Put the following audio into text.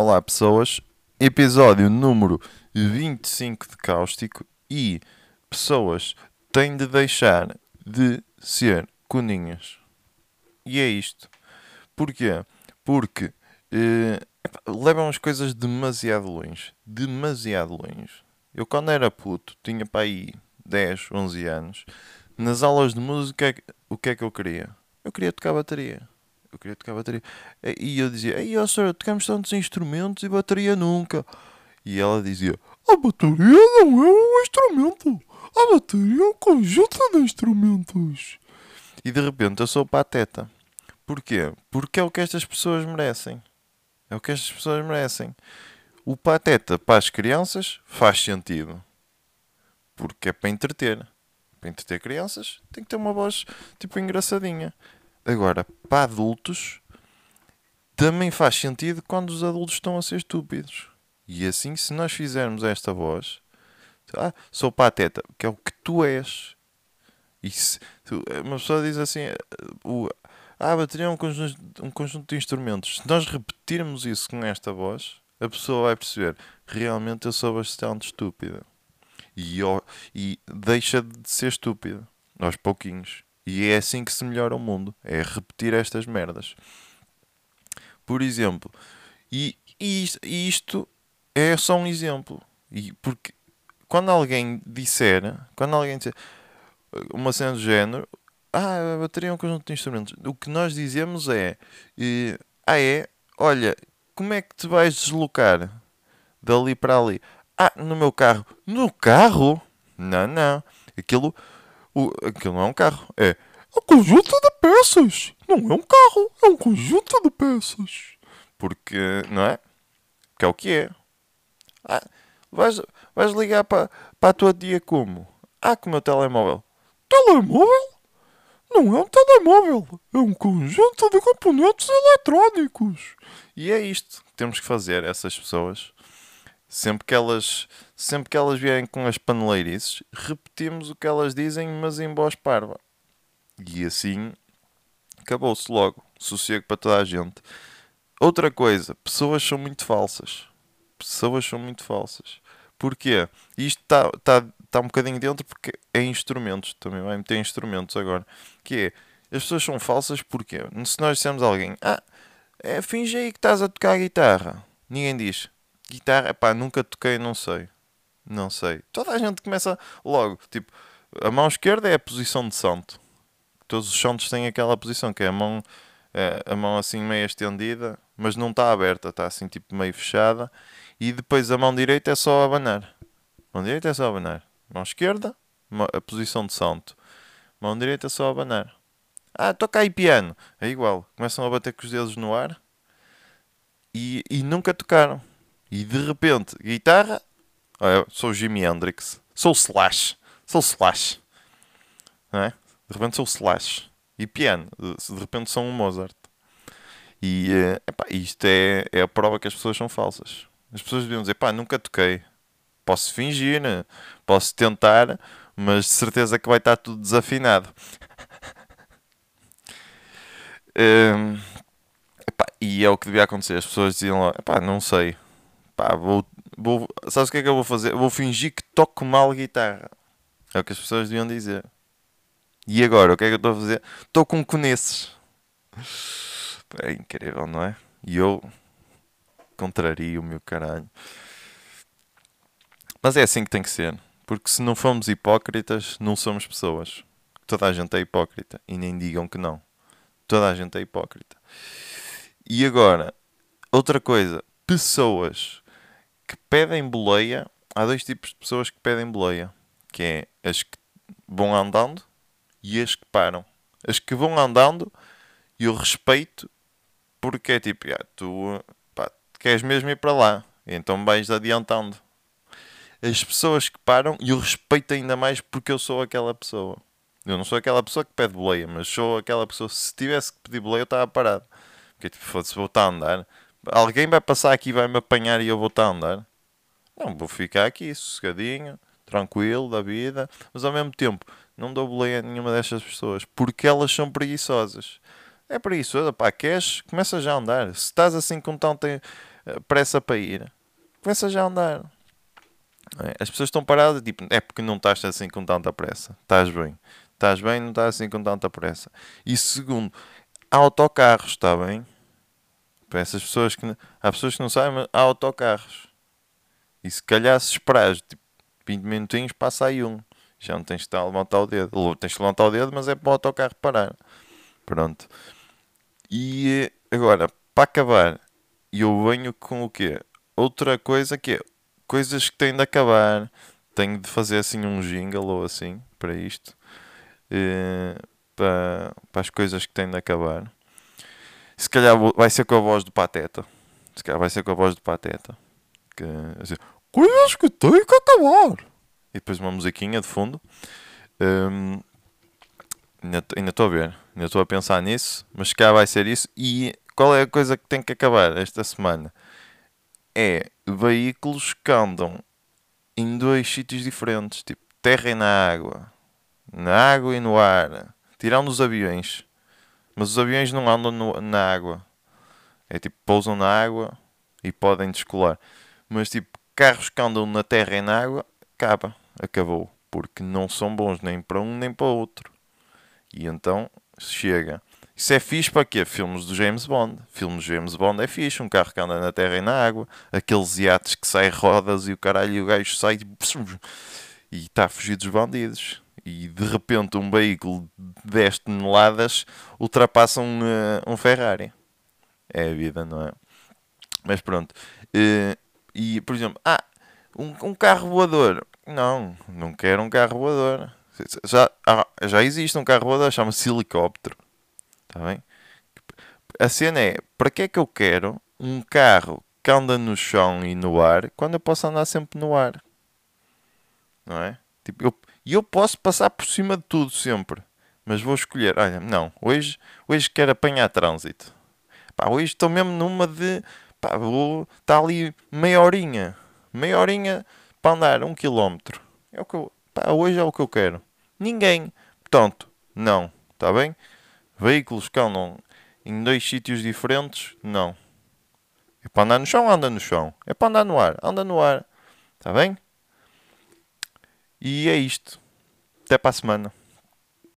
Olá pessoas, episódio número 25 de Cáustico e pessoas têm de deixar de ser coninhas. E é isto. Porquê? Porque eh, levam as coisas demasiado longe. Demasiado longe. Eu quando era puto, tinha para aí 10, 11 anos, nas aulas de música, o que é que eu queria? Eu queria tocar bateria. Eu queria tocar bateria. E eu dizia, ei, ó senhora, tocamos tantos instrumentos e bateria nunca. E ela dizia, a bateria não é um instrumento. A bateria é um conjunto de instrumentos. E de repente eu sou pateta. Porquê? Porque é o que estas pessoas merecem. É o que estas pessoas merecem. O pateta para as crianças faz sentido. Porque é para entreter. Para entreter crianças tem que ter uma voz tipo engraçadinha. Agora, para adultos, também faz sentido quando os adultos estão a ser estúpidos. E assim, se nós fizermos esta voz, ah, sou pateta, que é o que tu és. E se, uma pessoa diz assim, o, ah, a bateria é um conjunto, um conjunto de instrumentos. Se nós repetirmos isso com esta voz, a pessoa vai perceber, realmente eu sou bastante estúpida. E, e deixa de ser estúpida, aos pouquinhos. E é assim que se melhora o mundo. É repetir estas merdas. Por exemplo, e, e, isto, e isto é só um exemplo. E porque quando alguém disser, quando alguém disser uma cena do género, ah, a bateria é um conjunto de instrumentos. O que nós dizemos é, e, ah é, olha, como é que te vais deslocar dali para ali? Ah, no meu carro. No carro? Não, não. Aquilo o, aquilo não é um carro, é um conjunto de peças. Não é um carro, é um conjunto de peças. Porque, não é? Que é o que é. Ah, vais, vais ligar para, para a tua tia como? Ah, com o meu telemóvel. Telemóvel? Não é um telemóvel, é um conjunto de componentes eletrónicos. E é isto que temos que fazer, essas pessoas. Sempre que elas, sempre que elas vierem com as paneleirices, repetimos o que elas dizem, mas em voz parva. E assim acabou-se logo. Sossego para toda a gente. Outra coisa, pessoas são muito falsas. Pessoas são muito falsas. Porquê? Isto está tá, tá um bocadinho dentro porque é instrumentos. Também vai meter instrumentos agora. Que é, as pessoas são falsas porque se nós dissermos a alguém, ah, é, finge aí que estás a tocar a guitarra. Ninguém diz, Guitarra, pá, nunca toquei, não sei. Não sei. Toda a gente começa logo. Tipo, a mão esquerda é a posição de santo. Todos os santos têm aquela posição, que é a mão, é, a mão assim meio estendida, mas não está aberta, está assim tipo meio fechada. E depois a mão direita é só abanar. Mão direita é só abanar. Mão esquerda, a posição de santo. Mão direita é só abanar. Ah, toca aí piano. É igual. Começam a bater com os dedos no ar e, e nunca tocaram. E de repente, guitarra, ah, sou Jimi Hendrix, sou Slash, sou Slash, não é? De repente sou Slash. E piano, de repente sou um Mozart. E eh, epá, isto é, é a prova que as pessoas são falsas. As pessoas deviam dizer, pá, nunca toquei. Posso fingir, né? posso tentar, mas de certeza que vai estar tudo desafinado. um, epá, e é o que devia acontecer. As pessoas diziam lá, epá, não sei pá, vou, vou, sabes o que é que eu vou fazer? Vou fingir que toco mal guitarra. É o que as pessoas deviam dizer. E agora, o que é que eu estou a fazer? Estou com coneces. É incrível, não é? E eu contrario o meu caralho. Mas é assim que tem que ser. Porque se não formos hipócritas, não somos pessoas. Toda a gente é hipócrita. E nem digam que não. Toda a gente é hipócrita. E agora, outra coisa. Pessoas que pedem boleia, há dois tipos de pessoas que pedem boleia, que é as que vão andando e as que param. As que vão andando eu respeito porque é tipo, yeah, tu pá, queres mesmo ir para lá, então vais adiantando. As pessoas que param eu respeito ainda mais porque eu sou aquela pessoa. Eu não sou aquela pessoa que pede boleia, mas sou aquela pessoa. Se tivesse que pedir boleia, eu estava parado. Porque tipo, foda-se, vou estar a andar. Alguém vai passar aqui e vai me apanhar e eu vou estar a andar? Não, vou ficar aqui sossegadinho, tranquilo da vida, mas ao mesmo tempo não dou boleia a nenhuma destas pessoas porque elas são preguiçosas. É preguiçosa, pá, queres? Começa já a andar. Se estás assim com tanta pressa para ir, começa já a andar. É? As pessoas estão paradas, tipo, é porque não estás assim com tanta pressa. Estás bem. Estás bem, não estás assim com tanta pressa. E segundo, autocarros, está bem? Para essas pessoas que. Há pessoas que não sabem, mas há autocarros. E se calhar se esperares tipo, 20 minutinhos, passa aí um. Já não tens que estar a levantar o dedo. Tens que levantar o dedo, mas é para o autocarro parar. Pronto. E agora, para acabar, eu venho com o quê? Outra coisa que é coisas que têm de acabar. Tenho de fazer assim um jingle ou assim para isto. Uh, para, para as coisas que têm de acabar. Se calhar vai ser com a voz do Pateta. Se calhar vai ser com a voz do Pateta. Que, assim, coisas que têm que acabar. E depois uma musiquinha de fundo. Um, ainda estou a ver. Ainda estou a pensar nisso. Mas se calhar vai ser isso. E qual é a coisa que tem que acabar esta semana? É veículos que andam em dois sítios diferentes. Tipo, terra e na água. Na água e no ar. Tirando os aviões. Mas os aviões não andam no, na água. É tipo, pousam na água e podem descolar. Mas tipo, carros que andam na terra e na água, acaba. Acabou. Porque não são bons nem para um nem para outro. E então, chega. Isso é fixe para quê? Filmes do James Bond. Filmes do James Bond é fixe. Um carro que anda na terra e na água. Aqueles iates que saem rodas e o caralho e o gajo sai e está a fugir dos bandidos e de repente um veículo de 10 toneladas ultrapassa um, uh, um Ferrari. É a vida, não é? Mas pronto. Uh, e, por exemplo, ah, um, um, carro voador. Não, não quero um carro voador. Já, ah, já existe um carro voador, chama-se helicóptero. Está bem? A cena é, para que é que eu quero um carro que anda no chão e no ar quando eu posso andar sempre no ar? Não é? Tipo, eu, e eu posso passar por cima de tudo sempre. Mas vou escolher. Olha, não. Hoje, hoje quero apanhar trânsito. Pá, hoje estou mesmo numa de. Pá, vou. Está ali meia horinha. Meia horinha para andar um quilómetro. É o que eu, pá, hoje é o que eu quero. Ninguém. Portanto, não. Está bem? Veículos que andam em dois sítios diferentes, não. É para andar no chão, anda no chão. É para andar no ar, anda no ar. Está bem? E é isto. Até para a semana.